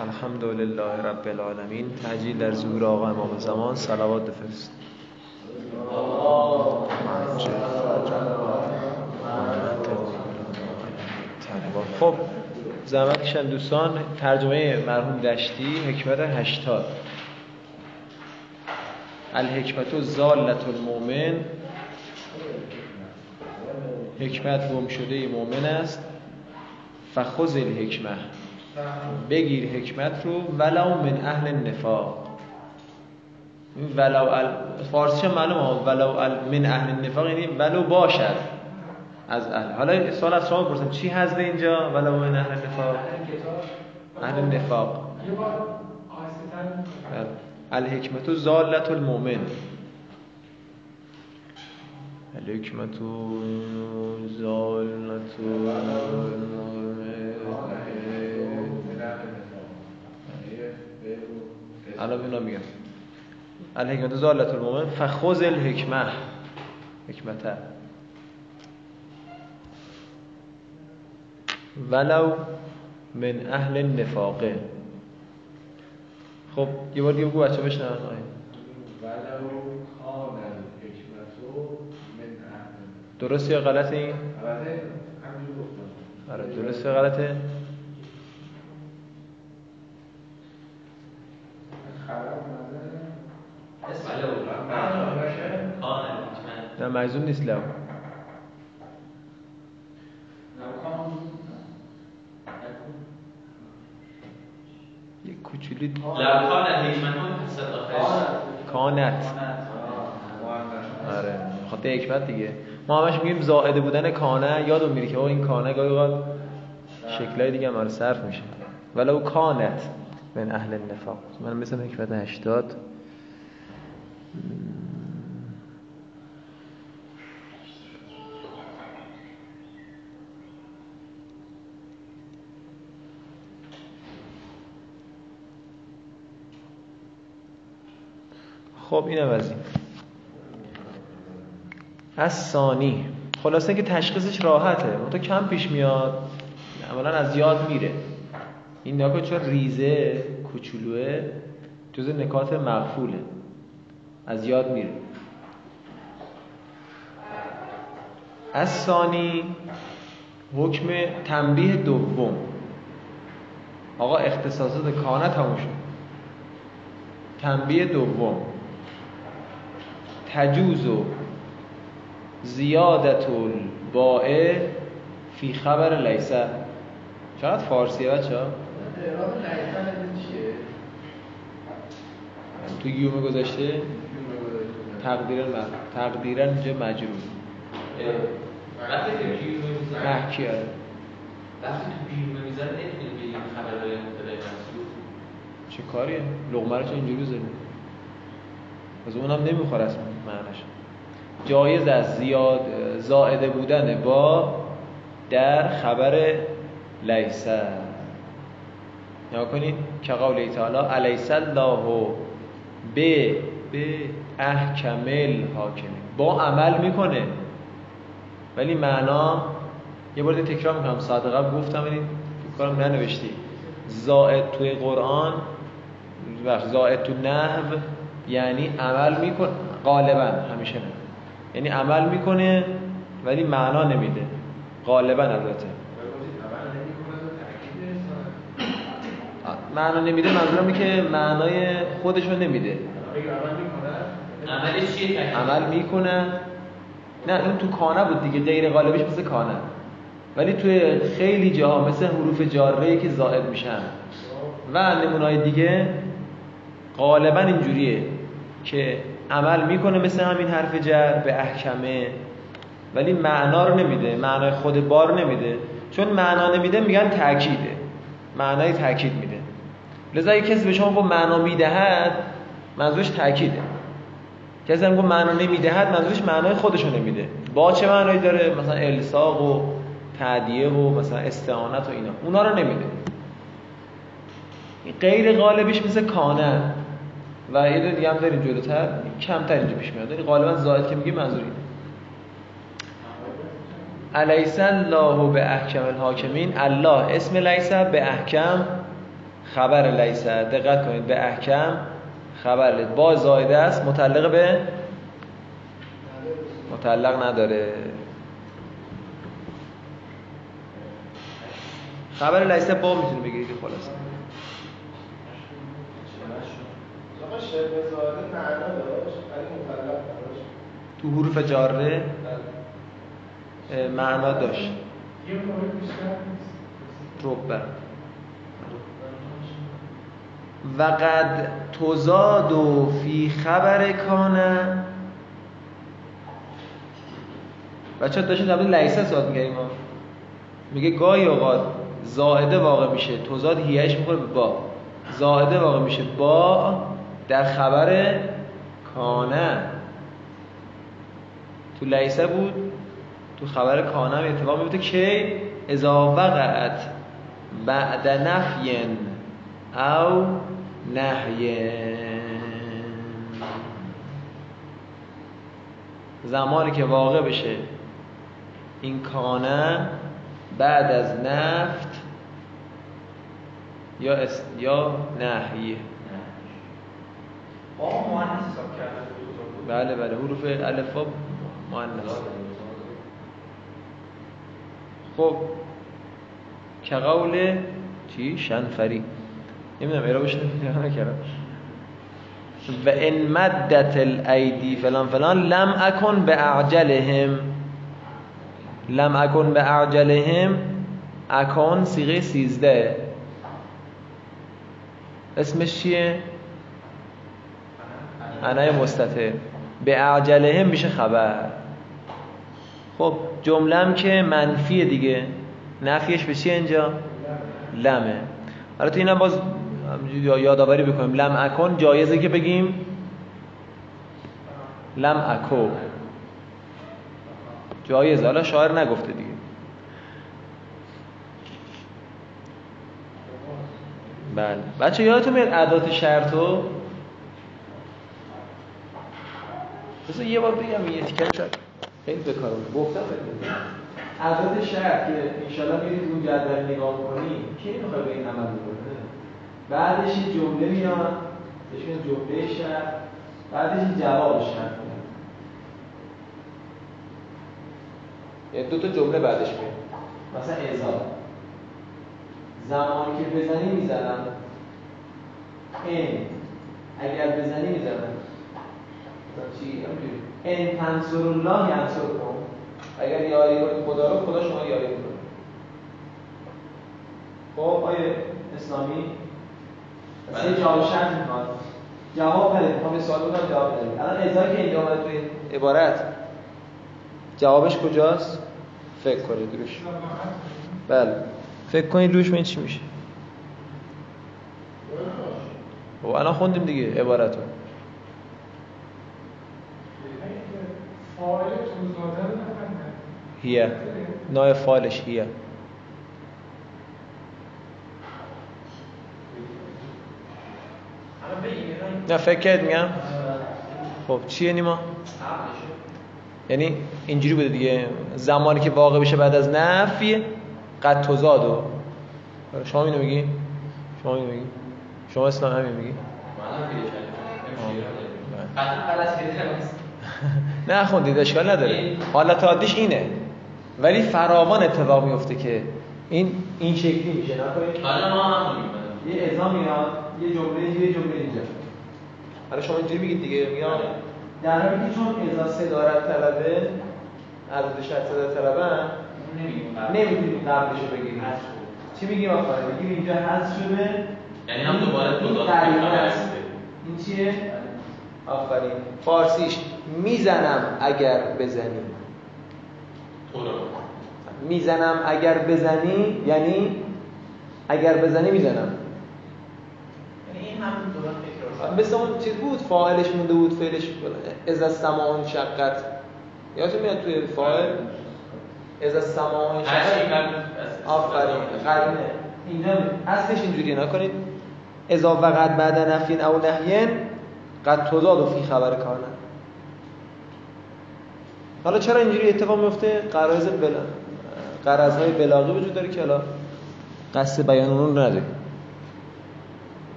الحمد لله رب العالمین تجلیل در ظهور آقا امام زمان صلوات بفرست خب زحمت دوستان ترجمه مرحوم دشتی حکمت هشتاد الحکمت زالت المؤمن حکمت گم شده مؤمن است فخذ الحکمه بگیر حکمت رو ولو من اهل نفاق ولو ال... فارسی معلومه؟ ولو من اهل النفاق یعنی ولو باشد از اهل. حالا سوال از شما بپرسم. چی هست اینجا ولو من اهل النفاق؟ اهل النفاق. بله. الحکمت زالت المؤمن. الحکمت زالت المؤمن. الان اینا میگم الحکمت زالت المؤمن فخذ الحکمه. حکمت ولو من اهل النفاقه خب یه بار دیگه بگو بچه بشنن ولو کان من اهل درست یا غلطه این؟ غلطه؟ آره درست یا غلطه؟ نه مجزوم نیست لو. یک کوچولی کانت. آره خاطر حکمت دیگه. ما همش میگیم زائده بودن کانه یادم میره که این کانه گاهی اوقات شکلای دیگه هم صرف میشه. ولو کانت. من اهل النفاق. من مثل حکمت 80 خب اینم از این. از ثانی خلاصه که تشخیصش راحته. تو کم پیش میاد. اولا از یاد میره. این نگاه چون ریزه کوچولوه. جز نکات مغفوله از یاد میره از ثانی حکم تنبیه دوم. آقا اختصاصات کانه تموم شد. تنبیه دوم. تجوز و زیادت البائع فی خبر لیسه. چقدر فارسیه بچه ها؟ تو یومه گذاشته؟ تقدیرا تقدیرا اینجا مجرور وقتی که آره؟ وقتی تو بیرون می‌زنه نمی‌تونی بگیم خبرهای مبتدای منصوب چه کاریه؟ لغمه رو چه اینجوری زدی از اونم نمی‌خوره اصلا معنیش. جایز است زیاد زائده بودن با در خبر لیسه یا کنید که قول تعالی الیس الله به به احکمل حاکمی با عمل می‌کنه. ولی معنا یه بار تکرار می‌کنم. ساعت قبل گفتم ولی کارم ننوشتی. زائد توی قرآن و زائد تو نحو یعنی عمل می‌کنه غالبا همیشه نه. یعنی عمل می‌کنه ولی معنا نمیده. غالبا البته. معنا نمیده منظورم که معنای خودشو نمیده. عملش چیه عمل می‌کنه. نه این تو کانه بود دیگه غیر غالبش مثل کانه. ولی توی خیلی جاها مثل حروف جاره که زائد میشن. و نمونای دیگه غالبا اینجوریه که عمل می‌کنه مثل همین حرف جر به احکمه. ولی معنا رو نمیده معنای خود بار نمیده. چون معنا نمیده میگن تاکیده معنای تاکید میده. لذا یک کسی به شما با معنا می‌دهد منظورش تاکیده کسی هم معنا نمی‌دهد منظورش معنای خودشو نمیده. با چه معنایی داره؟ مثلا الساق و تعدیه و مثلا استعانت و اینا. اونا رو نمیده. غیر غالبش مثل کانه. و یه دیگه هم داریم جلوتر. کمتر اینجا پیش میاد. یعنی غالبا زائد که میگه منظور اینه. الیس الله به احکم الحاکمین. الله اسم لیس به احکم خبر لیسه دقت کنید به احکم خبر لید با زایده است متعلق به؟ متعلق نداره. خبر لیسه با می‌تونه بگیرید خلاص تو حروف جاره؟ معنا داشت. ربه و قد تزاد و فی خبر کانه بچه داشتیم در لیسه صحبت ما. میگه گاهی اوقات زائده واقع میشه تزاد هیهش می‌خوره به با. زائده واقع میشه با در خبر کانه تو لیسه بود تو خبر کانه هم اتفاق میفته که اذا وقعت بعد نفین او نهی زمانی که واقع بشه این کانه بعد از نفت یا اس... یا نهیه. بله بله. حروف الفا مؤنث خب که قول چی؟ شنفری. نمی‌دونم اعرابش نکردم. و ان مدت الایدی فلان فلان لم اکن به اعجلهم. لم اکن به اعجلهم. اکن سیغه سیزده. اسمش چیه؟ انای مستطر به اعجلهم میشه خبر. خب جملم که منفیه دیگه. نفیش به چیه اینجا؟ لمه. حالا تو اینم باز همینجوری یادآوری بکنیم. لم اکن جایزه که بگیم؟ لم اکو. جایزه. حالا شاعر نگفته دیگه. بله. بچه یادتون میاد ادات شرطو بذار یه بار بگم یه تیکر شد. خیلی بکارم گفتم ادات شرط که انشالله میرید اون جدول نگاه کنی کی می‌خواد به این عمل بکنه؟ بعدش این جمله میاد بهش میگن جمله شرط بعدش این جواب شرط میاد. یعنی دو تا جمله بعدش میاد. مثلا ازا زمانی که بزنی می‌زنم. این اگر بزنی می‌زنم. چی؟ ان تنصر الله ینصرکم. اگر یاری کنید خدا رو خدا شما یاری کنه خب آیه اسلامی؟ بله. جواب شرط می‌خواد. جواب بده می‌خوام یه سوال بکنم جواب بده الان ازایی که اینجا اومده توی عبارت؟ جوابش کجاست؟ فکر کنید روش. بله. فکر کنید روش من چی میشه. و الان خوندیم دیگه عبارت رو. هیه. نای فالش هیه الان بگیم نه فکر کرد میگم. خب چیه نیما؟ یعنی اینجوری بوده دیگه. زمانی که واقع بشه بعد از نفی قد تزادو شما اینو میگی؟ شما اینو میگی؟ شما اسلام همین میگی؟ نه خوندید اشکال نداره. حالت عادیش اینه. ولی فراوان اتفاق میفته که این این شکلی میشه. نکنید حالا ما هم میگیم. یه ازا میاد یه جمله یه جمله اینجا. حالا شما اینجوری میگید دیگه میگم در حالی که چون ازا صدارت طلبه عدد شرط صدارت طلبه نمیگیم نمی‌تونید قبلشو بگیرید چی میگیم آخر میگیم اینجا حذف شده. یعنی هم دوباره است. هسته. این چیه؟ آفرین. فارسیش. می‌زنم اگر بزنی. رو می‌زنم اگر بزنی یعنی اگر بزنی می‌زنم یعنی این هم دوران تکرار مثل اون چیز بود فاعلش مونده بود فعلش از السماء شقت. یادتون میاد توی فاعل؟ از هر چی شقت از- آفرین قرینه اینجا اصلش اینجوری نکنید. اذا وقت بعد نفین او نهین قد تزاد فی خبر کانه حالا چرا اینجوری اتفاق میفته؟ قرائز بلا قرض های بلاغی وجود داره که حالا قصد بیان اون رو نداریم.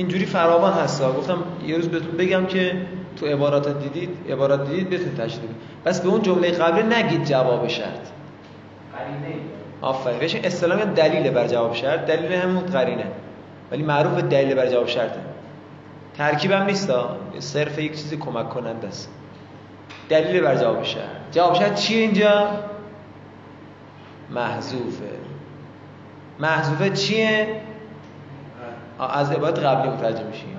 اینجوری فراوان هستا گفتم یه روز بهتون بگم که تو عبارات دیدید عبارات دیدید بهتون تشریح بس به اون جمله قبلی نگید جواب شرط. قرینه. آفرین. بهش اصطلاحا دلیل بر جواب شرط. دلیل همون قرینه. ولی معروف به دلیل بر جواب شرطه. ترکیبم نیست صرف یک چیزی کمک کننده است. دلیل بر جواب شرط. جواب شرط چیه اینجا؟ محذوفه. محذوفه چیه؟ از عبارت قبلی متوجه میشیم.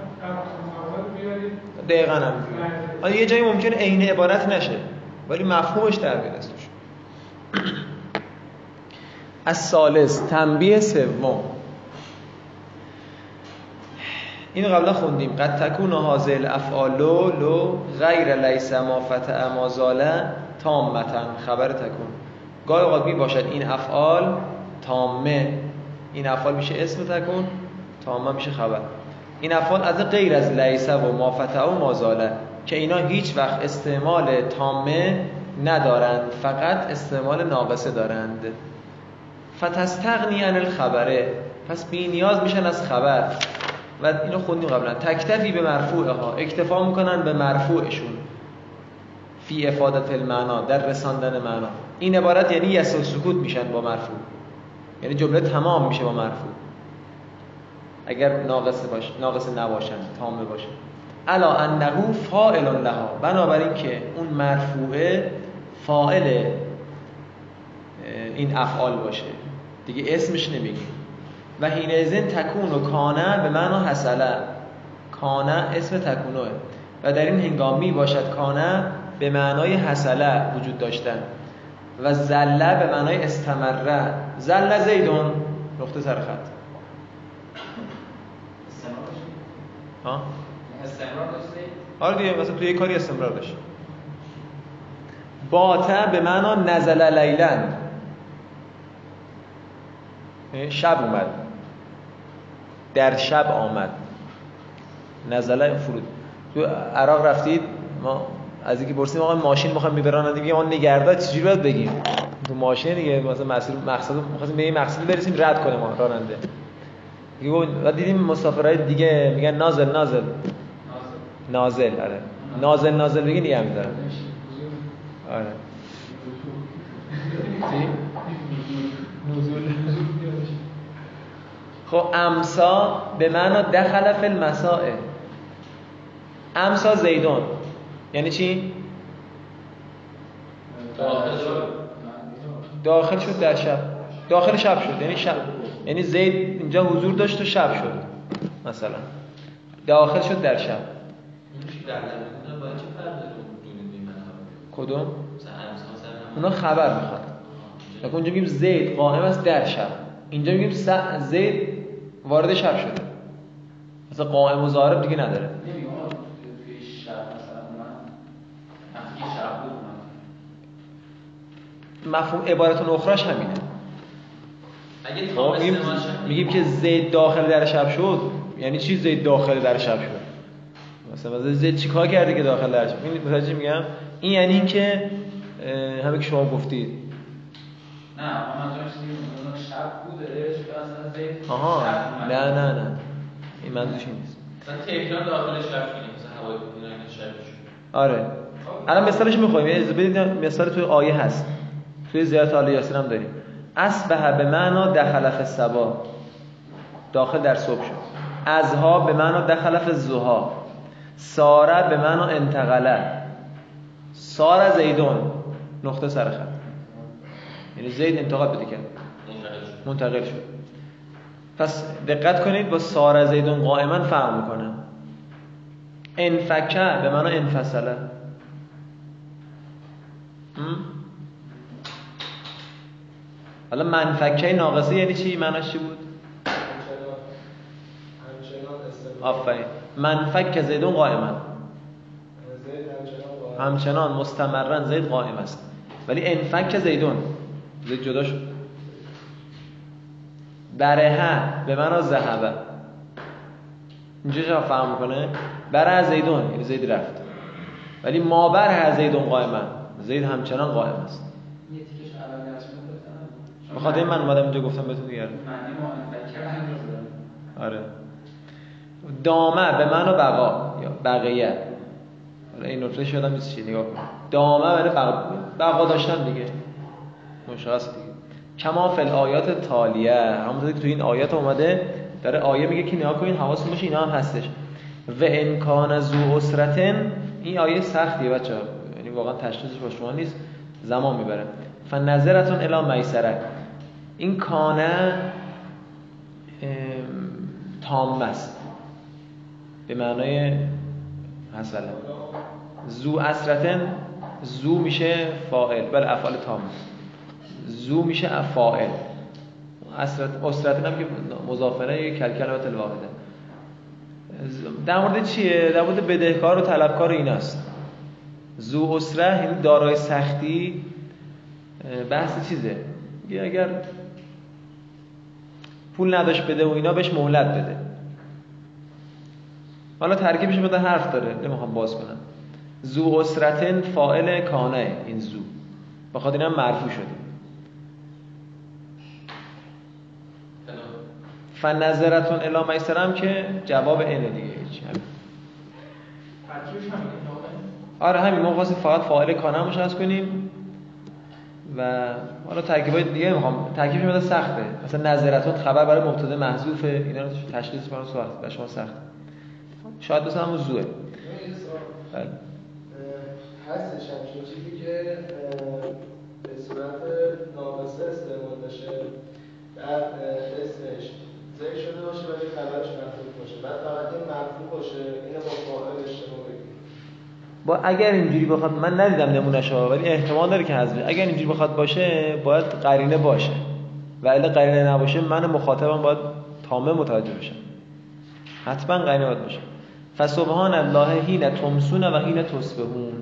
دقیقا هم آه، یه جایی ممکنه عین عبارت نشه ولی مفهومش در بیاد از سالس تنبیه سوم. اینو قبلا خوندیم. قد تکون حاضر افعال لو غیر لیس ما فتع ما زاله تامتا خبر تکون. گاهی اوقات می باشد این افعال تامه. این افعال میشه اسم تکون. تامه میشه خبر. این افعال از غیر از لیسه و ما فتع و ما زاله که اینا هیچ وقت استعمال تامه ندارند فقط استعمال ناقصه دارند. فتستغنی عن الخبره. پس بی نیاز میشن از خبر. و اینو خوندیم قبلا. تکتفی به مرفوعه ها اکتفا می‌کنن به مرفوعشون. فی افادت المعنا در رساندن معنا. این عبارت یعنی یس و سکوت میشن با مرفوع. یعنی جمله تمام میشه با مرفوع. اگر ناقص باش ناقص نباشن تامه باشه. الا انه فاعل لها. بنابراین که اون مرفوعه فاعل این افعال باشه. دیگه اسمش نمیگیم. و حینئذ تکون و کانه به معنا حسله کانه اسم تکونوه. و در این هنگام می باشد کانه به معنای حسله وجود داشتن. و زله به معنای استمره. زله زیدون نقطه سر خط استمرار داشته ها؟ استمرار داشته؟ آره دیگه مثلا توی یه کاری استمرار داشت. باته به معنا نزل لیلن یعنی شب اومد. در شب آمد. نزله فرود. تو عراق رفتید ما از اینکه پرسیدیم آقا ماشین می‌خوایم می‌برن؟ دیگه ما نگهدار چجوری باید بگیم. تو ماشین دیگه مثلا مسیر مقصد می‌خواستیم به این مقصد برسیم رد کنه ما راننده. و دیدیم مسافرای دیگه میگن نازل نازل نازل آره نازل نازل بگی نگه میدارم آره خب امسا به معنا دخل فی المسائل امسا زیدون یعنی چی؟ داخل شد در شب داخل شب شد یعنی شب یعنی زید اینجا حضور داشت و شب شد مثلا. داخل شد در شب. کدوم؟ اونا خبر می‌خواد. لکه اونجا میگیم زید قائم است در شب. اینجا میگیم س- زید وارد شب شده. مثلا قائم و ضارب دیگه نداره. مفهوم عبارت اخراش همینه. اگه خب تام میگیم, میگیم که زید داخل در شب شد. یعنی چی زید داخل در شب شد؟ مثلا زید چیکار کرده که داخل در شب متوجه میگم. این یعنی اینکه همه که شما گفتید. نه شب بوده. آها. نه نه نه. این منظورش نیست. مثلا تهران داخل شب شدیم مثلا هوای اینا اینا شب شد. آره. الان مثالش می‌خوایم. مثال توی آیه هست. توی زیارت آل یاسین هم داریم. اصبح به معنا دخل فی الصبا داخل در صبح شد. ازها به معنا دخل فی الضحا ساره به معنا انتقله. ساره زیدون. نقطه سر خط. یعنی زید انتقال بده کرد. منتقل شد. پس دقت کنید با ساره زیدون قائما فرق می‌کنه. انفکه به معنا انفصله؟ حالا منفکه ناقصه یعنی چی؟ معناش چی بود؟ آفرین. منفک زیدون قائما همچنان مستمرن زید قائم است. ولی انفک زیدون. زید جدا شد. برهه به معنا ذهبه. اینجا چرا فهم می‌کنه؟ بره زیدون یعنی زید رفت. ولی ما بره زیدون قائما زید همچنان قائم است یه تیکش اول درس می‌گفتم بخاطر من اومدم اینجا گفتم بهتون دیگه آره. دامه به من و بقا. یا بقیه. حالا این نطفه شدم نیست چی نگاه کن. دامه برای بقا, بقا داشتن دیگه. مشخص دیگه. کما فل آیات تالیه. همونطور که تو این آیات اومده داره آیه میگه که نگاه کنین حواستون باشه اینا هم هستش. و امکان زو اسرتن این آیه سختیه بچه یعنی واقعا تشخیصش با شما نیست. زمان می‌بره. فنظرتون الی میسره این کانه تام است به معنای مثلا زو اسرتن زو میشه فاعل. بله افعال تام. زو میشه فاعل اسرت اسرتن هم که مضافره یک کلمات الواحده در مورد چیه؟ در مورد بدهکار و طلبکار ایناست زو اسره یعنی دارای سختی. بحث چیزه؟ اگر پول نداشت بده و اینا بهش مهلت بده. حالا ترکیبش بده حرف داره نمی‌خوام باز کنم. زو اسرتن فائل کانه این زو بخاطر اینم مرفوع شده. فنظرتون الا میسرم که جواب اینه دیگه هیچ. آره همین. ما فقط فاعل کانه مشخص کنیم و حالا ترکیبای دیگه می‌خوام ترکیبش مدت سخته. مثلا نظرتون خبر برای مبتدا محذوفه. اینا رو تشخیص کنم سخت و شما سخت شاید مثلا زوه. بله. هستش چیزی که به صورت ناقصه استعمال بشه. در اسمش ذکر شده باشه ولی خبرش مرفوع باشه. بعد فقط این مرفوع باشه. اینو با فاعل اشتباه بگیریم با اگر اینجوری بخواد من ندیدم نمونهش ولی احتمال داره که حذف اگر اینجوری بخواد باشه باید قرینه باشه. و اگه قرینه نباشه من مخاطبم باید تامه متوجه بشم. حتما قرینه باید باشه. فسبحان الله حین تمسون و حین تصبحون.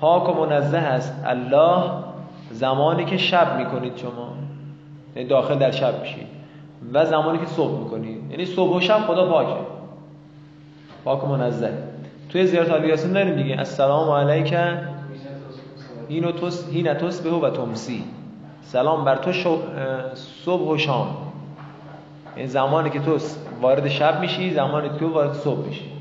پاک و منزه است. الله زمانی که شب می‌کنید شما. یعنی داخل در شب میشید و زمانی که صبح می‌کنید. یعنی صبح و شب خدا پاکه. پاک و منزه. توی زیارت آل یاسین داریم دیگه. السلام علیک. اینو توس هین تصبح و تمسی سلام بر تو صبح و شام. این زمانی که تو وارد شب میشی زمانی که تو وارد صبح میشی.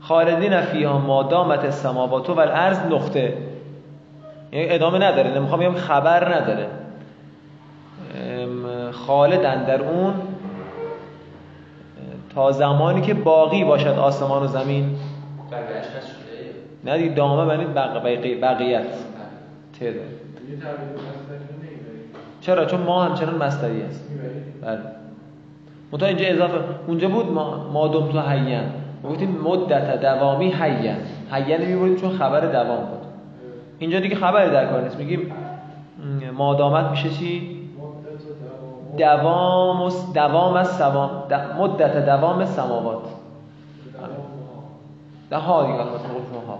خالدین فیها ما دامت السماوات و الارض نقطه. یعنی ادامه نداره. نمی‌خوام بگم خبر نداره. خالدن در اون تا زمانی که باقی باشد آسمان و زمین. نه دیگه دامه بنید بقیت. تعداد چرا؟ چون ما همچنان مستری است بله. منتها اینجا اضافه اونجا بود ما مادم تو حیان. گفتیم مدت دوامی حیان. حیان می‌بریم چون خبر دوام بود. اینجا دیگه خبر در کار نیست. میگیم مادامت میشه چی؟ دوام دوام از سوام مدت دوام سماوات. ده ها دیگه البته ها.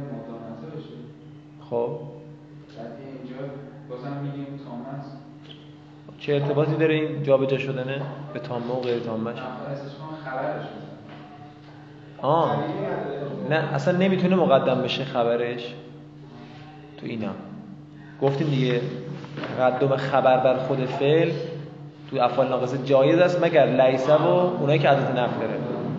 و مدامته بشه. خب. تامه چه ارتباطی داره این جابجا شدنه؟ به تامه و غیر تامه خبرش آه. نه اصلا نمی‌تونه مقدم بشه خبرش. تو اینا. گفتیم دیگه تقدم خبر بر خود فعل تو افعال ناقصه جایز است مگر لیسه و اونایی که عدد نفع داره.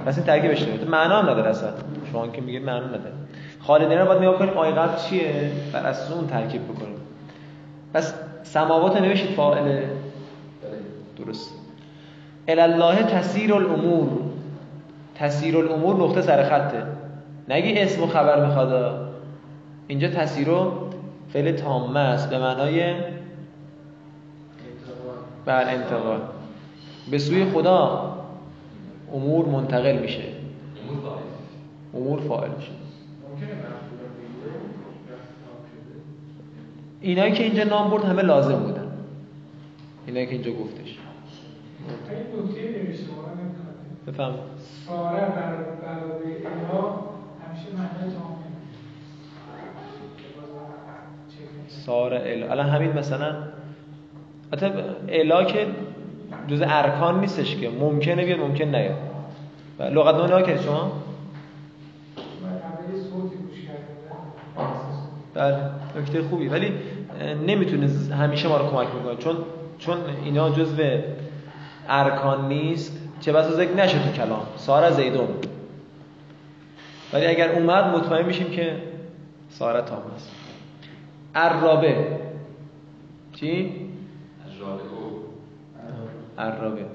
پس این ترکیبش نمیده معنا هم نداره اصلا. شما که میگید معنا نداره. خالدین رو باید نگاه کنیم آیه قبل چیه؟ بر اساس اون ترکیب بکنیم. پس سماوات نوشید فاعل. درست. الله تسیر الامور. تسیر الامور نقطه سر خطه. نگی اسم و خبر می‌خواد. اینجا تسیر و فعل تامه است. به معنای بر انتقال. به سوی خدا امور منتقل میشه. امور فاعل. میشه. اینایی که اینجا نام برد همه لازم بودن. اینایی که اینجا گفتش. بفهم ساره برای اینا همیشه معنی ساره ال الان همین مثلا حتی الا که جز ارکان نیستش که ممکنه بیاد ممکن نیاد. لغت نامه کردید شما؟ بله نکته خوبی. ولی نمی‌تونه همیشه ما رو کمک می‌کنه چون چون اینا جزو ارکان نیست. چه بسا ذکر نشه تو کلام. سارا زیدون. ولی اگر اومد مطمئن میشیم که سارا تام است عرابه. چی؟ عرابه.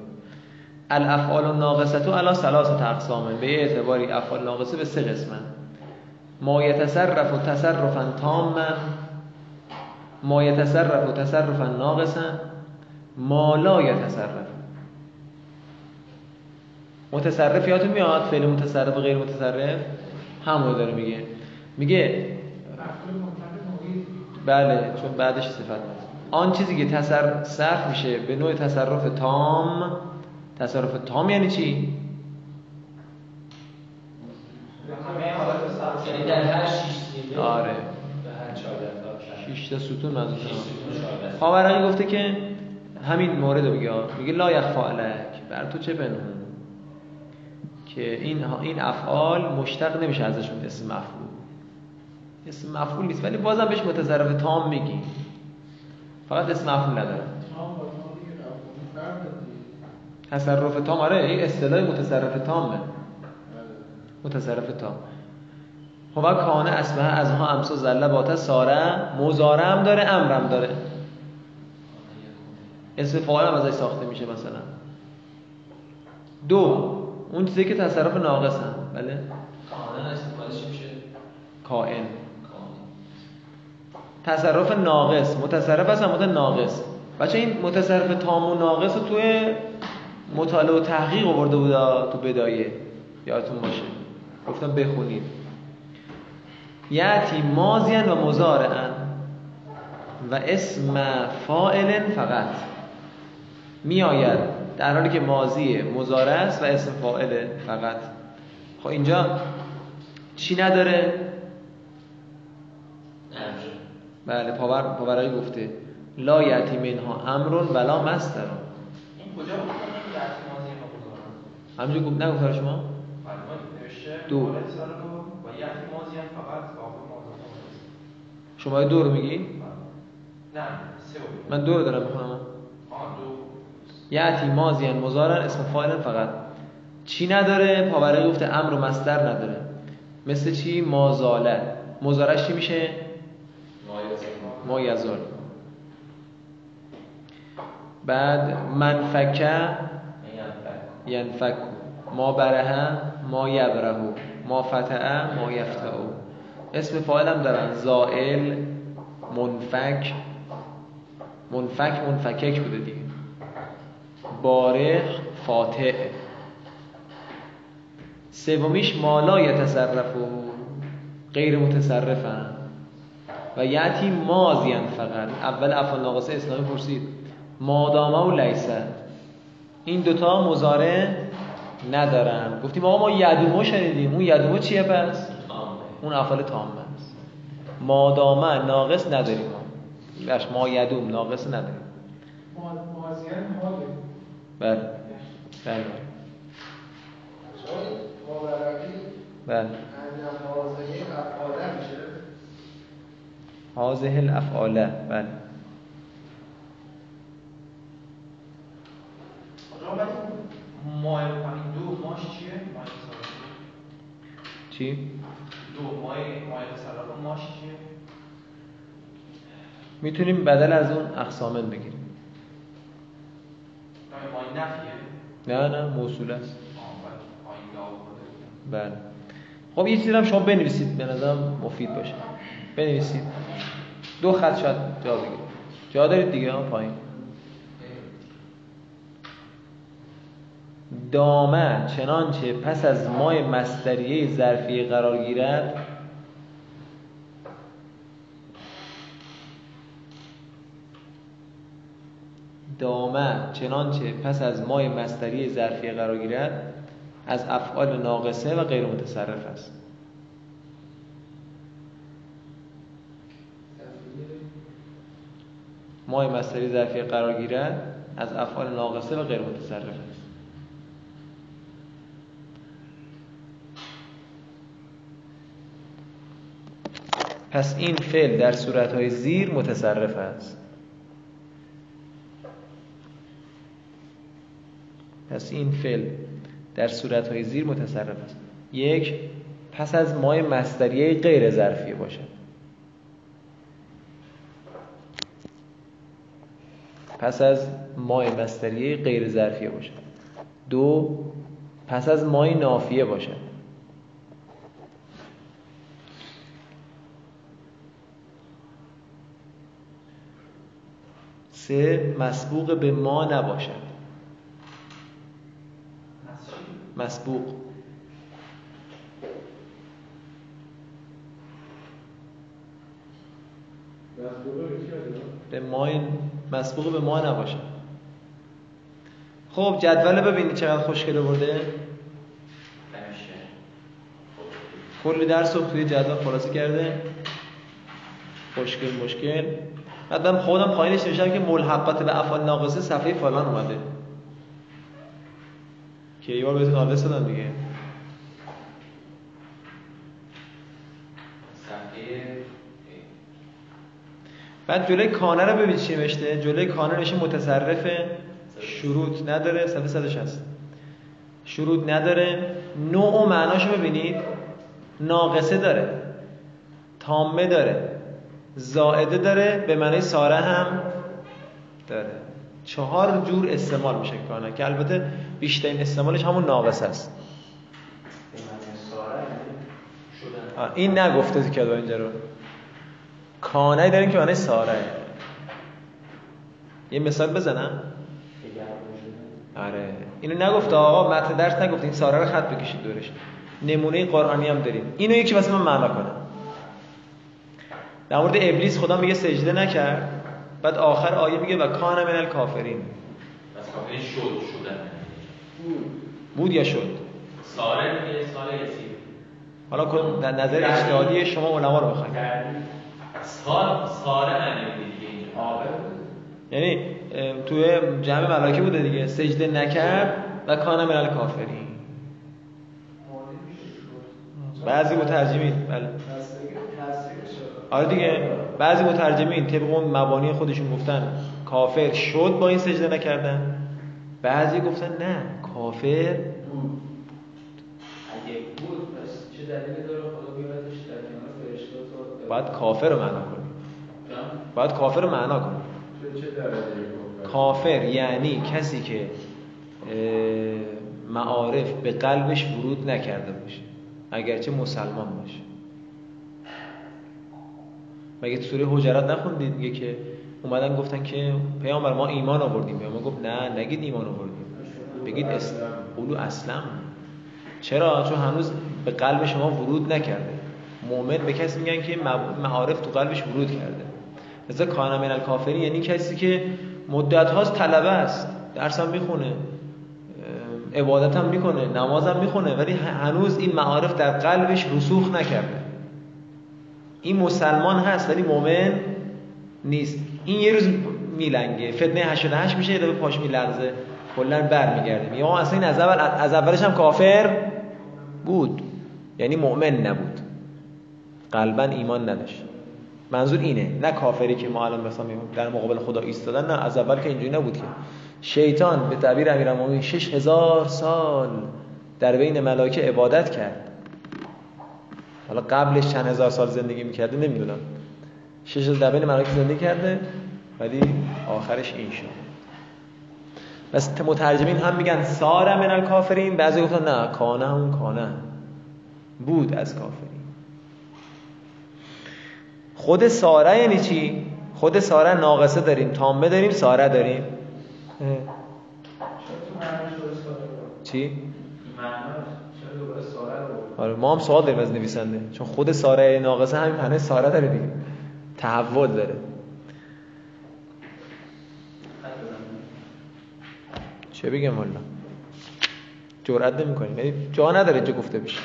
الافعال الناقصه علی ثلاثه اقسام. به اعتباری افعال ناقصه به سه قسمه ما یتصرف و تصرفا تاما. ما یتصرف و تصرفا ناقصا. ما لا یتصرف. متصرف یادتون میاد؟ فعل متصرف و غیر متصرف؟ همون داره میگه. میگه بله چون بعدش صفت. آن چیزی که تصرف صرف میشه به نوع تصرف تام. تصرف تام یعنی چی؟ یعنی در هر شیش آره. شش. تا ستون منظور خاورقی گفته که همین مورد رو میگه میگه لا یخفا علک بر تو چه پنهون؟ که این این افعال مشتق نمیشه ازشون اسم مفعول. اسم مفعول نیست ولی بازم بهش متصرف تام میگی فقط اسم مفعول نداره. تصرف تام آره این اصطلاح متصرف تامه. متصرف تام. خب کانه اسمه از ها امسا زله باته ساره مزارم داره امرم داره. اسم فاعل هم ازش ساخته میشه مثلا. دو اون چیزی که تصرف ناقص هم بله؟ کائن. تصرف ناقص متصرف هست هم ناقص. بچه این متصرف تام و ناقص رو توی مطالعه و تحقیق آورده بود تو بدایه. یادتون باشه. گفتم بخونید. یعتی مازین و مزارعن و اسم فائل فقط. می آید در حالی که ماضی مزارع است و اسم فائل فقط. خب اینجا چی نداره؟ بله پاور پاورقی گفته. لا یعتی منها امرون ولا مستر این کجا همینجا گفت نگفت شما؟ نوشته دو. شما دو رو میگی؟ نه سه من دو رو دارم می‌خونم. یعتی مازیان مزارن اسم فاعل فقط. چی نداره؟ پاورقی گفته امر و مصدر نداره. مثل چی؟ مازاله. مزارش چی میشه؟ ما یزال بعد منفکه ینفک. ما برهه ما یبرهو ما فتعه ما یفتعو اسم فاعل هم دارن. زائل منفک. منفک منفکک بوده دیگه. بارخ فاتح. سومیش مالا یتصرف و غیر متصرفن. و یعتی مازین فقط. اول افعال ناقصه اسلامی پرسید. مادامه و لیسه این دوتا مزاره ندارن. گفتیم آقا ما یدومو شنیدیم. اون یدومو چیه پس؟ اون افعال تامه است. مادامه ناقص نداریم. ما ما یدوم ناقص نداریم. مازیان بله. بله. بله. هازه الافعاله. بله. ماه پایین. دو ماش چیه؟ ماه چی؟ دو ماه ماه تصرف ماش چیه؟ می‌تونیم بدل از اون اقسامن بگیریم. نفیه؟ نه نه موصول است. بله. پایین بله. خب یه چیزی هم شما بنویسید. به نظرم مفید باشه. بنویسید. دو خط شاید جا بگیرید جا دارید دیگه ها پایین. دامه چنانچه پس از مای مصدریه ظرفیه قرار گیرد دامه چنانچه پس از مای مصدری ظرفیه قرار گیرد از افعال ناقصه و غیر متصرف است. مای مصدری ظرفیه قرار گیرد از افعال ناقصه و غیر متصرف است. پس این فعل در صورتهای زیر متصرف است. پس این فعل در صورتهای زیر متصرف است. یک پس از مای مصدریه غیر ظرفیه باشد. پس از مای مصدریه غیر ظرفیه باشد. دو پس از مای نافیه باشد. سه مسبوق به ما نباشد. مسبوق. به ما مسبوق به ما نباشه. خب جدول ببینید چقدر خوشگله برده کلی درس رو توی جدول خلاصه کرده. خوشگل مشکل. بعد من خودم پایینش نوشتم که ملحقات به افعال ناقصه صفحه فلان اومده. که یه بار بهتون آدرس دادم دیگه. بعد جلوی کانه رو ببینید چی نوشته. جلوی کانه نوشته متصرف شروط نداره. صفحه 160 شروط نداره. نوع و معناشو ببینید. ناقصه داره. تامه داره. زائده داره. به معنی ساره هم داره. چهار جور استعمال میشه کانه که البته بیشترین استعمالش همون ناقص است. این نگفته که اینجا رو. کانه داریم که معنی ساره یه مثال بزنم. آره. اینو نگفت آقا متن درس نگفت این ساره رو خط بکشید دورش. نمونه قرآنی هم داریم. اینو یکی واسه من معنا کنه. در مورد ابلیس خدا میگه سجده نکرد. بعد آخر آیه میگه و کان من الکافرین. بس کافرین شد شدن. بود یا شد؟ ساره میگه سال یسیر حالا کن در نظر اجتهادی شما علما رو بخواید سال ساره معنی دیگه اینجا. یعنی توی جمع ملائکه بوده دیگه. سجده نکرد و کان من الکافرین. بعضی مترجمین بله. آره دیگه بعضی مترجمین طبق اون مبانی خودشون گفتن کافر شد با این سجده نکردن. بعضی گفتن نه کافر بود اگه بود پس چه دلیلی داره؟ خدا بیارتش در کنار فرشته باید کافر رو معنا کنیم باید کافر رو معنا کنیم کافر یعنی کسی که معارف به قلبش ورود نکرده باشه اگرچه مسلمان باشه. مگه سوره حجرات نخوندید؟ میگه که اومدن گفتن که پیامبر ما ایمان آوردیم. پیامبر گفت نه نگید ایمان آوردیم. بگید اسلام قولو اسلام چرا؟ چون هنوز به قلب شما ورود نکرده. مؤمن به کسی میگن که معارف تو قلبش ورود کرده. مثلا کان من الکافری یعنی کسی که مدت هاست طلبه است. درس هم می‌خونه. عبادت هم می‌کنه. نماز هم می‌خونه. ولی هنوز این معارف در قلبش رسوخ نکرده. این مسلمان هست ولی مؤمن نیست. این یه روز میلنگه. فتنه 88 میشه یه دفعه پاش میلرزه. کلا برمیگرده یا اصلا این از اول از اولش هم کافر بود. یعنی مؤمن نبود. قلبا ایمان نداشت. منظور اینه. نه کافری که ما الان مثلا در مقابل خدا ایستادن نه از اول که اینجوری نبود که. شیطان به تعبیر امیرالمومنین 6000 سال در بین ملائکه عبادت کرد. حالا قبلش چند هزار سال زندگی می‌کرده نمی‌دونم. شش در بین ملائکه زندگی کرده ولی آخرش این شد. بس مترجمین هم میگن سار من الکافرین بعضی گفتن نه کانه همون کانه بود از کافرین. خود ساره یعنی چی؟ خود ساره ناقصه داریم تامه داریم ساره داریم. چی؟ آره ما هم سوال داریم از نویسنده. چون خود ساره ناقصه همین معنی ساره داره دیگه. تحول داره. چه بگم والا؟ جرئت نمی‌کنیم. یعنی جا نداره چه گفته بشه.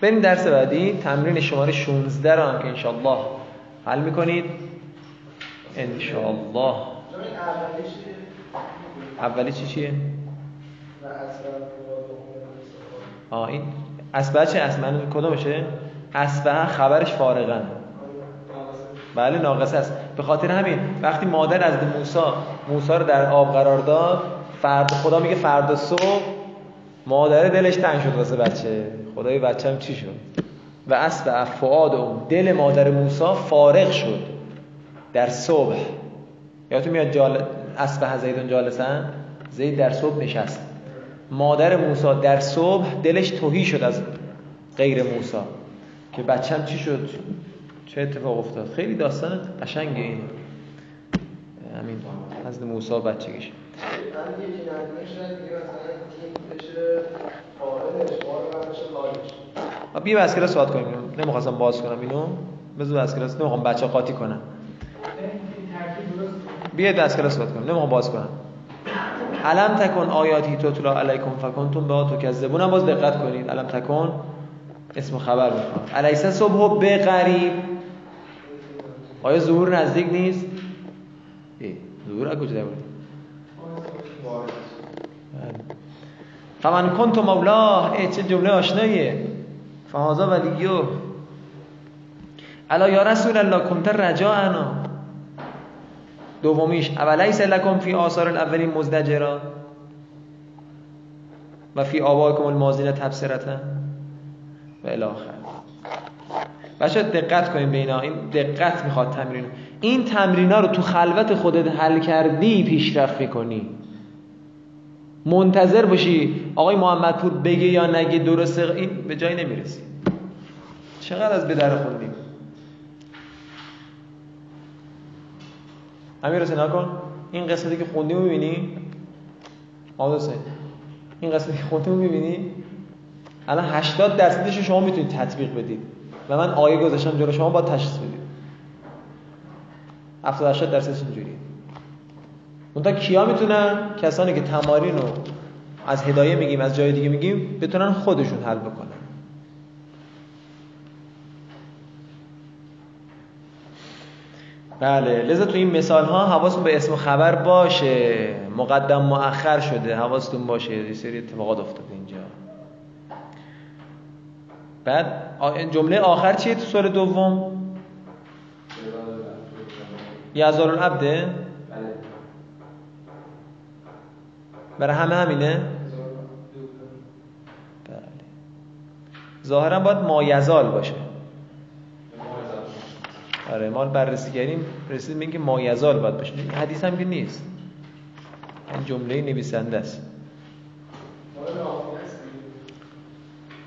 بریم درس بعدی. تمرین شماره 16 رو هم که انشالله حل می‌کنید. انشالله اولی چی چیه؟ آه این اسبه چه اسبه کدومشه؟ اسبه خبرش فارغن. بله ناقص است. به خاطر همین وقتی مادر از موسی موسی رو در آب قرار داد فرد خدا میگه فردا صبح مادر دلش تنگ شد واسه بچه. خدای بچه‌م چی شد؟ و اسب افعاد اون دل مادر موسی فارغ شد در صبح. یادتون میاد جال اسب زیدون جالسن؟ زید در صبح نشست. مادر موسی در صبح دلش توهی شد از غیر موسی. که بچم چی شد؟ چه اتفاق افتاد؟ خیلی داستان قشنگه این. همین از موسی بچگیش. بیا از کلاس کنیم. اینو نمی‌خواستم باز کنم اینو. بذار از کلاس نمی‌خوام بچه قاطی کنم بیا از کلاس کنیم. نمی‌خوام باز کنم. علم تکن آیاتی تطلا علیکم فکنتم با تو کذبون هم باز دقت کنید. علم تکن اسم خبر می‌خوام علیسه صبح به قریب آیا ظهور نزدیک نیست؟ ظهور از کجا؟ فمن کنت مولاه ای چه جمله آشناییه. فهازا ولیو. الا یا رسول الله کنت رجاءنا دومیش اولیس لکم فی آثار الاولین مزدجرا. و فی آبایکم المازین تبصرتا. و الاخر بچه دقت کنیم به اینا. این دقت می‌خواد تمرین. این تمرین ها رو تو خلوت خودت حل کردی پیشرفت می‌کنی. منتظر باشی آقای محمد پور بگه یا نگه درسته؟ این به جایی نمی‌رسی. چقدر از به در خوندیم امیر حسین کن. این قسمتی که خوندیم می‌بینی؟ محمد حسین این قسمتی که خوندیم می‌بینی؟ الان 80 درصدش شما می‌تونید تطبیق بدید. و من آیه گذاشتم جلو شما با تشخیص بدید. 70 80 درصدش اینجوری اون تا کیا می‌تونن؟ کسانی که تمارین رو از هدایه میگیم از جای دیگه میگیم بتونن خودشون حل بکنن. بله لذا تو این مثال ها حواستون به اسم خبر باشه. مقدم مؤخر شده. حواستون باشه. یه سری اتفاقات افتاده اینجا. بعد جمله آخر چیه تو سوال دوم؟ یزار العبده برای همه همینه؟ بله. ظاهرا باید مایزال باشه. آره ما بررسی کردیم رسیدیم اینکه مایزال باید باشه. حدیث هم که نیست. این جمله نویسنده است.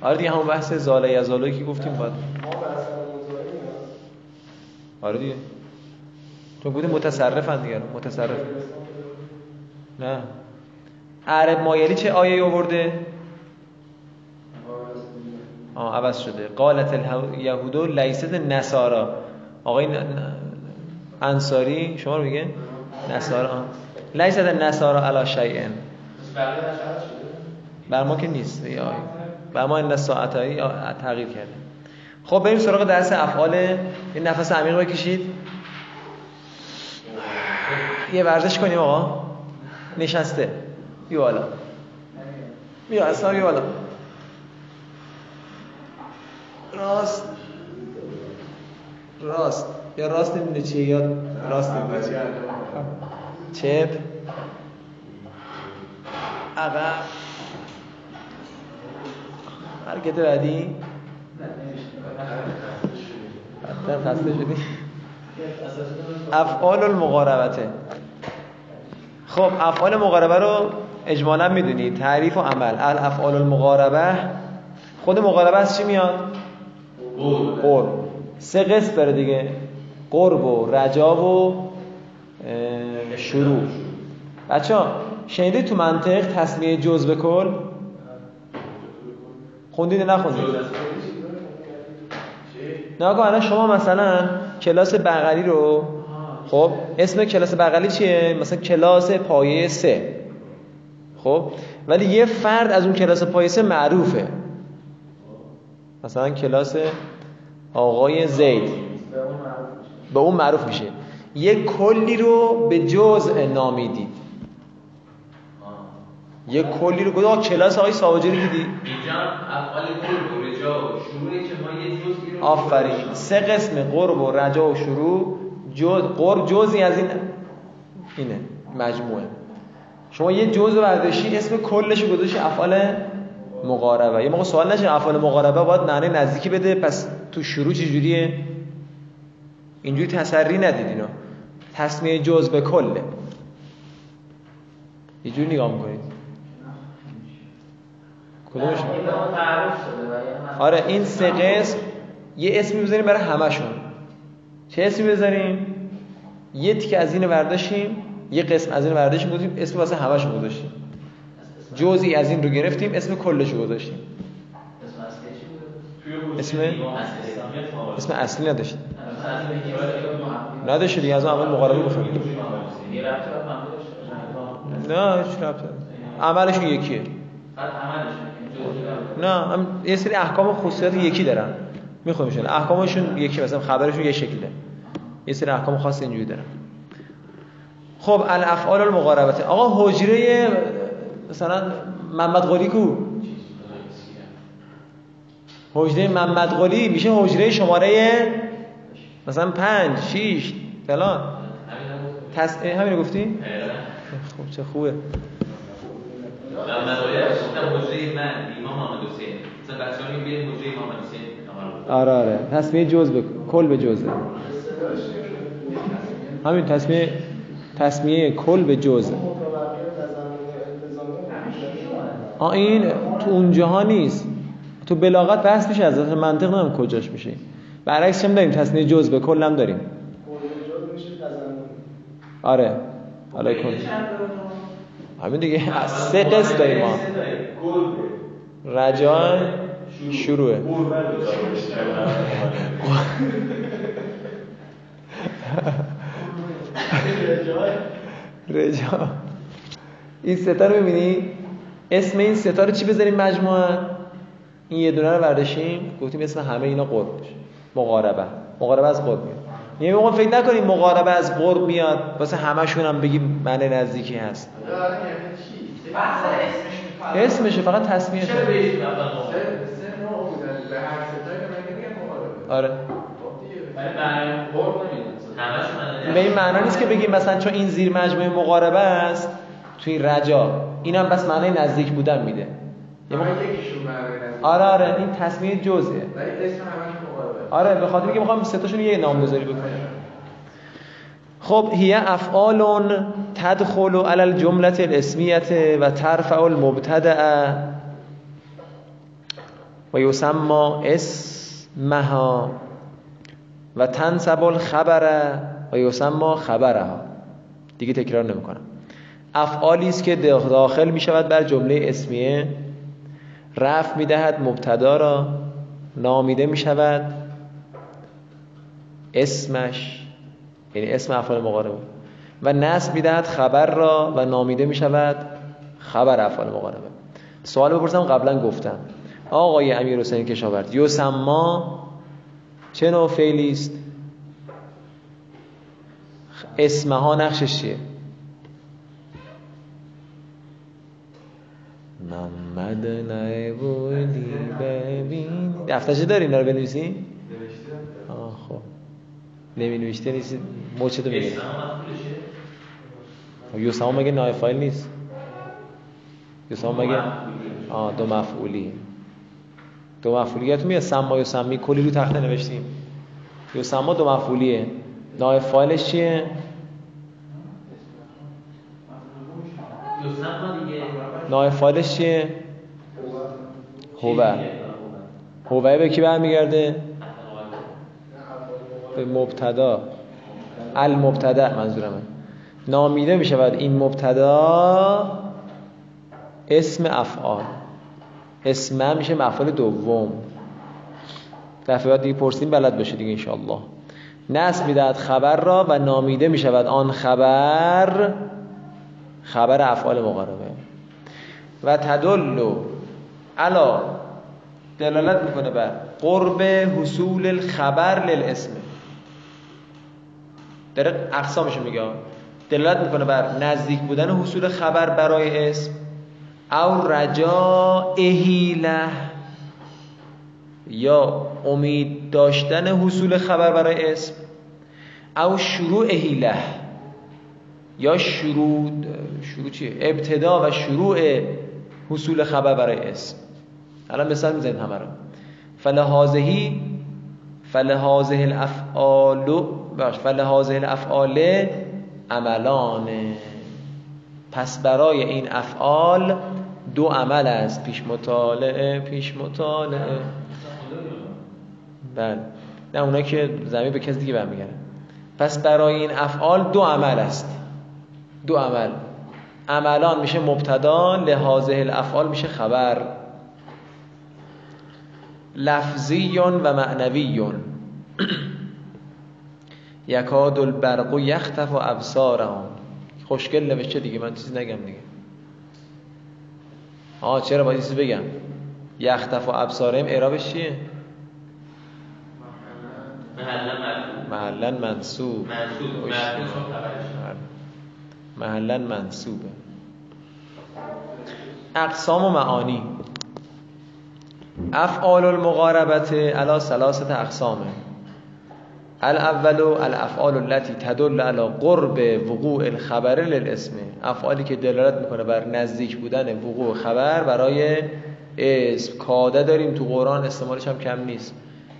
آره دیگه همون بحث زاله یزالوی که گفتیم باید. آره دیگه. تو بودی متصرفن دیگه متصرف. نه. عرب مایلی چه آیه آورده؟ آه عوض شده. قالت الیهودو لیست نصارا. آقای انصاری شما رو میگه؟ نصارا. لیست نصارا علی شیئن بر ما که نیست. یا بر ما این ساعتایی تغییر کرده. خب بریم سراغ درس افعال. این نفس عمیق بکشید. یه ورزش کنیم آقا. نشسته. بیا بالا. بیا اصلا بیا بالا. راست. راست. یا راست نمی‌دونه چیه یا راست نمی‌دونه چیه چپ. عقب. حرکت بعدی. خسته شدی. افعال المقاربته. خب افعال مقاربه رو اجمالا می‌دونی. تعریف و عمل. الافعال المقاربه. خود مقاربه از چی میاد؟ قرب سه قسم داره دیگه. قرب و رجا و شروع. بچه ها شنیده تو منطق تصمیه جز به کل؟ خوندید نخوندید؟ نه الان شما مثلا کلاس بغلی رو خب اسم کلاس بغلی چیه؟ مثلا کلاس پایه سه. خب ولی یه فرد از اون کلاس پایه سه معروفه. مثلا کلاس آقای زید. به اون معروف میشه. یه کلی رو به جزء نامیدید. یه کلی رو گفت کلاس آقای ساواجی رو دیدی؟ آفرین. سه قسم قرب و رجا و شروع. جز قرب جزئی از این اینه. مجموعه. شما یه جزء برداشتی اسم کلش رو گذاشتی افعال مقاربه. یه موقع سوال نشه افعال مقاربه باید معنی نزدیکی بده پس تو شروع چجوریه؟ اینجوری تسری ندید اینو. تصمیه جز به کله یه جوری نگاه می‌کنید. کدومش؟ من- آره این سه قسم یه اسمی بذاریم برای همشون چه اسمی بذاریم یه تیکه از این برداشتیم یه قسم از این برداشتیم گفتیم اسم واسه همشون گذاشتیم. جزئی از این رو گرفتیم اسم کلش رو گذاشتیم. اسم؟ اسم اصلی نداشت نداشت دیگه از اون اول مقاربه باشه. نه هیچ نداره. عملشون یکیه نه هم یه سری احکام و خصوصیات یکی دارن میخوایمشون احکامشون یکی مثلا خبرشون یه شکله یه سری احکام خاص اینجوری دارن خب الافعال المقاربته آقا حجره مثلا محمد قلی کو حجره محمد قلی میشه حجره شماره مثلا پنج شیش فلان. تس... همین رو گفتی؟ خب چه خوبه. آره آره. تصمیه جز به کل به جزه. همین تصمیه تصمیه کل به جزه. آ این تو اونجاها نیست. تو بلاغت بحث میشه از نظر منطق نمیم کجاش میشه. برعکس چم داریم تصمیه جز به کل هم داریم. آره. حالا کن همین دیگه. از سه قسم داریم ما. رجا شروعه رجا این ستا رو می‌بینی؟ اسم این ستا رو چی بذاریم مجموعه این یه دونه رو برداشتیم گفتیم اسم همه اینا قرب مقاربه. مقاربه از قرب میاد. یه موقع فکر نکنیم مقاربه از قرب میاد واسه همشون هم بگیم معنی نزدیکی هست. بحث اسمش می‌کنه. اسمشه فقط تصمیه من آره. خب به این معنا نیست که بگیم مثلا چون این زیر مجموعه مقاربه است توی رجا. اینم بس معنی نزدیک بودن میده. یه موقع- نزدیک. آره آره. این تصمیه جزئه ولی اسم آره به خاطر اینکه می‌خوام سه تاشون یه نامگذاری بکنیم خب هی افعال تدخل على الجمله الاسمیه و ترفع المبتدع و یسمى اسمها و تنسب الخبر و یسمى خبرها. دیگه تکرار نمی‌کنم. افعالی است که داخل می شود بر جمله اسمیه. رفع می دهد مبتدا را نامیده می شود اسمش یعنی اسم افعال مقاربه. و نصب می دهد خبر را و نامیده می شود خبر افعال مقاربه. سوال بپرسم قبلا گفتم. آقای امیر حسین کشاورز یسما چه نوع فعلی است؟ اسمها نقشش چیه؟ محمد نایبولی ببین. دفترچه داری اینا رو بنویسی؟ آه خب. نمی نوشته نیست موچه می‌گیری اسم مفعولشه یوسما مگه نای فایل نیست؟ یوسما دو مگه. آه دو مفعولی. دو مفعولی یادتون میاد سما یوسمی کلی رو تخته نوشتیم. یوسما دو مفعولیه. نای فایلش چیه؟ یوسف دیگه. نای فایلش چیه؟ هوه. هوه به کی برمیگرده؟ به مبتدا. المبتدا منظورمه نامیده می شود این مبتدا اسم افعال. اسم میشه مفعول دوم. دفعه بعد دیگه پرسیم بلد باشه دیگه انشاءالله. نصب می‌دهد خبر را و نامیده می شود آن خبر خبر افعال مقاربه و تدل علا دلالت می‌کنه بر قرب حصول الخبر للاسم. داره اقسامش میگه. دلالت می‌کنه بر نزدیک بودن حصول خبر برای اسم. او رجا اهیله یا امید داشتن حصول خبر برای اسم. او شروع له. یا شروع شروع چیه؟ ابتدا و شروع حصول خبر برای اسم الان مثال می‌زنید همه رو. فلهازهی فلهازه الافعال فلهازه الافعال عملان. پس برای این افعال دو عمل است. پیش مطالعه پیش مطالعه. بله. نه اونا که زمین به کسی دیگه برمیگردن پس برای این افعال دو عمل است. دو عمل. عملان میشه مبتدا لحاظه الافعال میشه خبر. لفظی و معنوی یکاد البرق و یختف و ابصارهم. خوشگل نوشته دیگه من چیزی نگم دیگه. آه چرا باید چیزی بگم؟ یختف و ابصارهم اعرابش چیه؟ محلا منصوب. محلا منصوبه. اقسام و معانی. افعال المقاربت علا سلاست اقسامه الاول الافعال التي تدل على قرب وقوع الخبر للاسم. افعالی که دلالت می‌کنه بر نزدیک بودن وقوع خبر برای اسم. کاده داریم تو قرآن استعمالش هم کم نیست.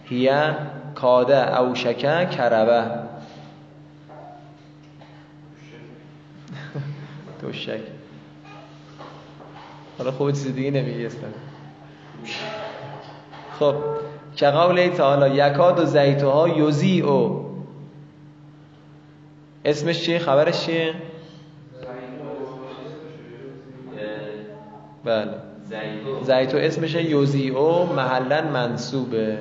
هیه کاده او شکه کربه. شک. حالا خوب چیز دیگه نمیگی خب که قول تعالی یکاد و زیتوها یوزی او اسمش چیه؟ خبرش چیه؟ بله. زیتو اسمش یوزی او محلا منصوبه.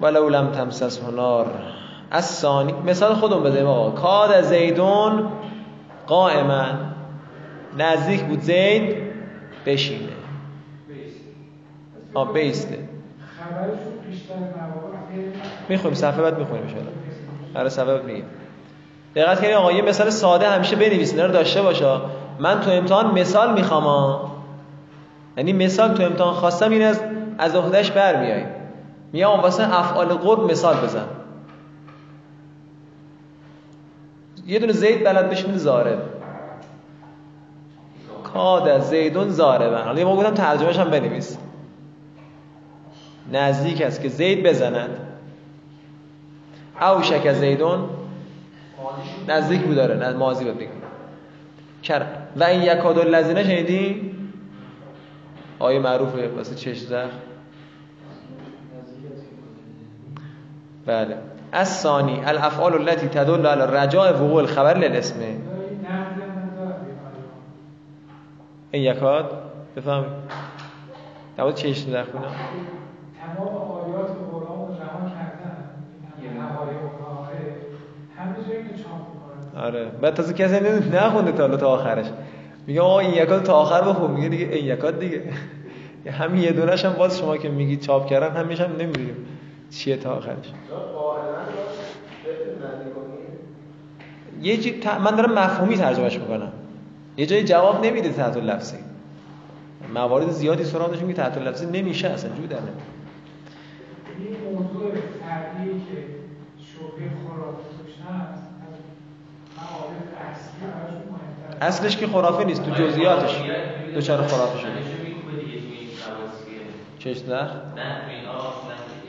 ولو لم تمسس هنار از ثانی مثال خودم بزنیم آقا. کاد زیدون قائما. نزدیک بود زید بشینه. آه بیسته. میخویم صفحه بعد میخویم ان برای سبب میگیم. دقت کنید آقا یه مثال ساده همیشه بنویسید. رو داشته باشه من تو امتحان مثال می‌خوام یعنی مثال تو امتحان خواستم این از از عهدهش برمیای میام واسه افعال قرب مثال بزن. یه دونه زید بلد بشه زارب. کاد زیدون زاربن. حالا ما گفتم ترجمهش هم بنویس. نزدیک است که زید بزند. او شک زیدون. نزدیک بود داره ماضی بود بگیم کر. و این یکاد الذین شنیدی؟ آیه معروفه واسه چش زخم. بله. از ثانی الافعال التي تدل على رجاء وقوع الخبر للاسم. این یکاد بفهم نبود چش در خونه؟ تمام آیات قرآن رو جمع کردن. همه جایی که چاپ آره. بعد تازه کسی نخونده تا تا آخرش. میگه آقا این یکات تا آخر بخون. میگه دیگه این یکات دیگه. همین یه دونش هم باز شما که میگی چاپ کردن همیشه هم نمی‌دونیم چیه تا آخرش. یه جی... من دارم مفهومی ترجمهش می‌کنم. یه جایی جواب نمیده تحت لفظی موارد زیادی سراغش که تحت لفظی نمیشه اصلا جو در این موضوع فردی که شبه خرافه هست اصلش که خرافه نیست تو جزئیاتش. دوچار خرافه شده. چش نه؟ نه این آه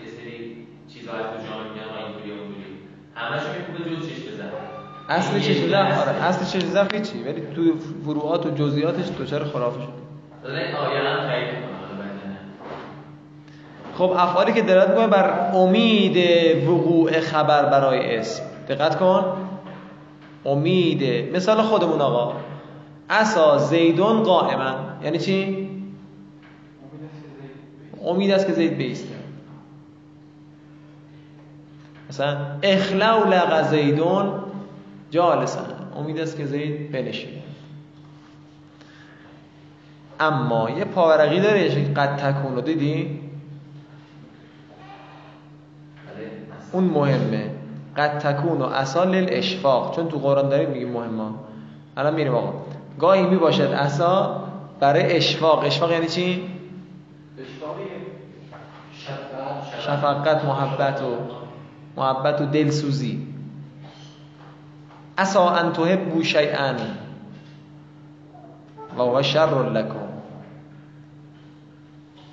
یه سری چیزا از تو جان میگن اینطوری اونطوری همش میگه جز چش اصل چش بزن آره اصل چش بزن چی؟ ولی تو فروعات و جزئیاتش دوچار خرافه شده خب افعالی که دلالت می‌کنه بر امید وقوع خبر برای اسم. دقت کن. امید مثال خودمون آقا. اسا زیدون قائما یعنی چی؟ امید است که زید بیسته. مثلا اخلو لغ زیدون جالسا امید است که زید بنشینه. اما یه پاورقی داره یه قد تکون رو دیدی؟ اون مهمه. قد تکون و اصال اشفاق چون تو قرآن داریم میگیم مهمه. الان میریم آقا. گاهی می باشد اصا برای اشفاق. اشفاق یعنی چی؟ شفقت محبت و محبت و دلسوزی. اسا ان تحبوا شیئا و هو شر لکم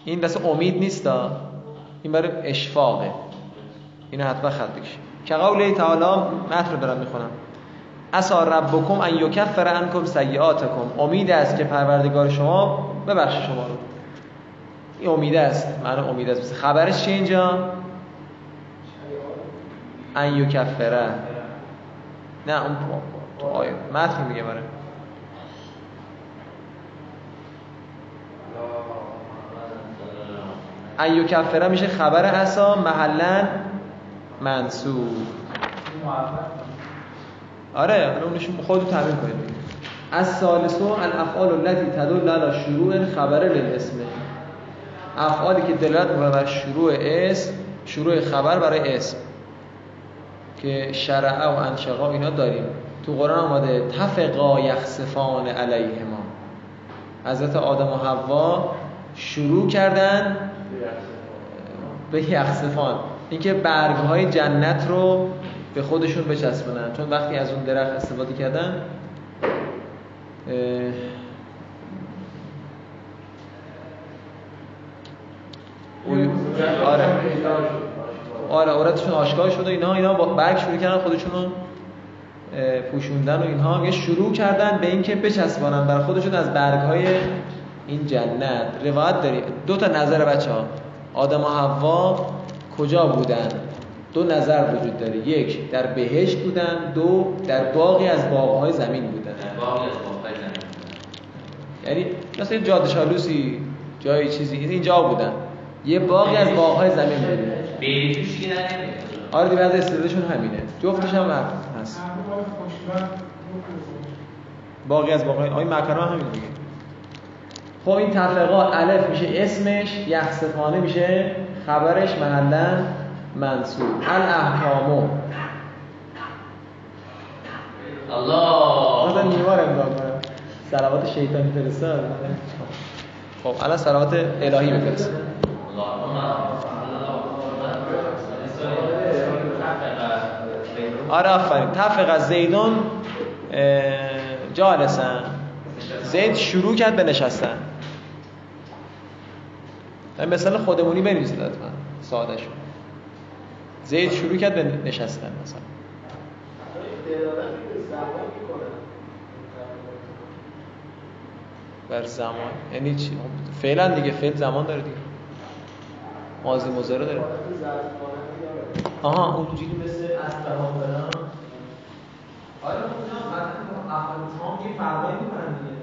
این دست امید نیست این برای اشفاقه. اینو حتما خط بکشید که قول تعالی متن رو دارم می‌خونم. اسا ربکم ان یکفر عنکم سیئاتکم. امید است که پروردگار شما ببخش شما رو. این امید است. معنی امید است. خبرش چیه اینجا؟ ان یکفره. نه اون تو آیه. متن میگه برای. ان یکفره میشه خبر اسا محلا منصوب. آره حالا اونش خودتون تمرین کنید. از سالسو الافعال التي تدل على شروع خبر للاسم. افعالی که دلالت می‌کنه بر شروع اسم شروع خبر برای اسم. که شرعه و انشقا اینا داریم. تو قرآن آمده تفقا یخصفان علیهما. حضرت آدم و حوا شروع کردن به یخصفان. اینکه برگ های جنت رو به خودشون بچسبونن. چون وقتی از اون درخت استفاده کردن آره. آره عورتشون آشکار شده اینا اینا با برگ شروع کردن خودشون رو پوشوندن و اینها. یه شروع کردن به اینکه بچسبانن بر خودشون از برگ های این جنت. روایت داریم دو تا نظر بچه ها آدم و حوا کجا بودن؟ دو نظر وجود داره. یک در بهشت بودن. دو در باقی از باغهای زمین بودن. باقی از باغهای زمین. یعنی مثلا جاده شالوسی جای چیزی اینجا بودن. یه باقی از باغهای زمین بودن. بیری توش دیگه آره دیگه از استعدادشون همینه. جفتش هم هست. باقی از باقی. آقای مکرم هم همین دیگه. خب این تفرقات الف میشه اسمش یخصفانه میشه خبرش محلا منصوب الاحکامو الله. مثلا نیوار امداد کنم. سلوات شیطانی فرستاد. خب الان سلوات الهی بفرست. آره آفرین. تفق از زیدون جالسن زید شروع کرد به نشستن. مثلا خودمونی بنویسید لطفا ساده شد. زید شروع کرد به نشستن مثلا. بر زمان. یعنی چی؟ فعلا دیگه فعل زمان داره دیگه. ماضی مضارع داره. آها. اونجوری مثل از تمام برام آره اونجا مثلا افعال تام یه فرقایی می‌کنن دیگه.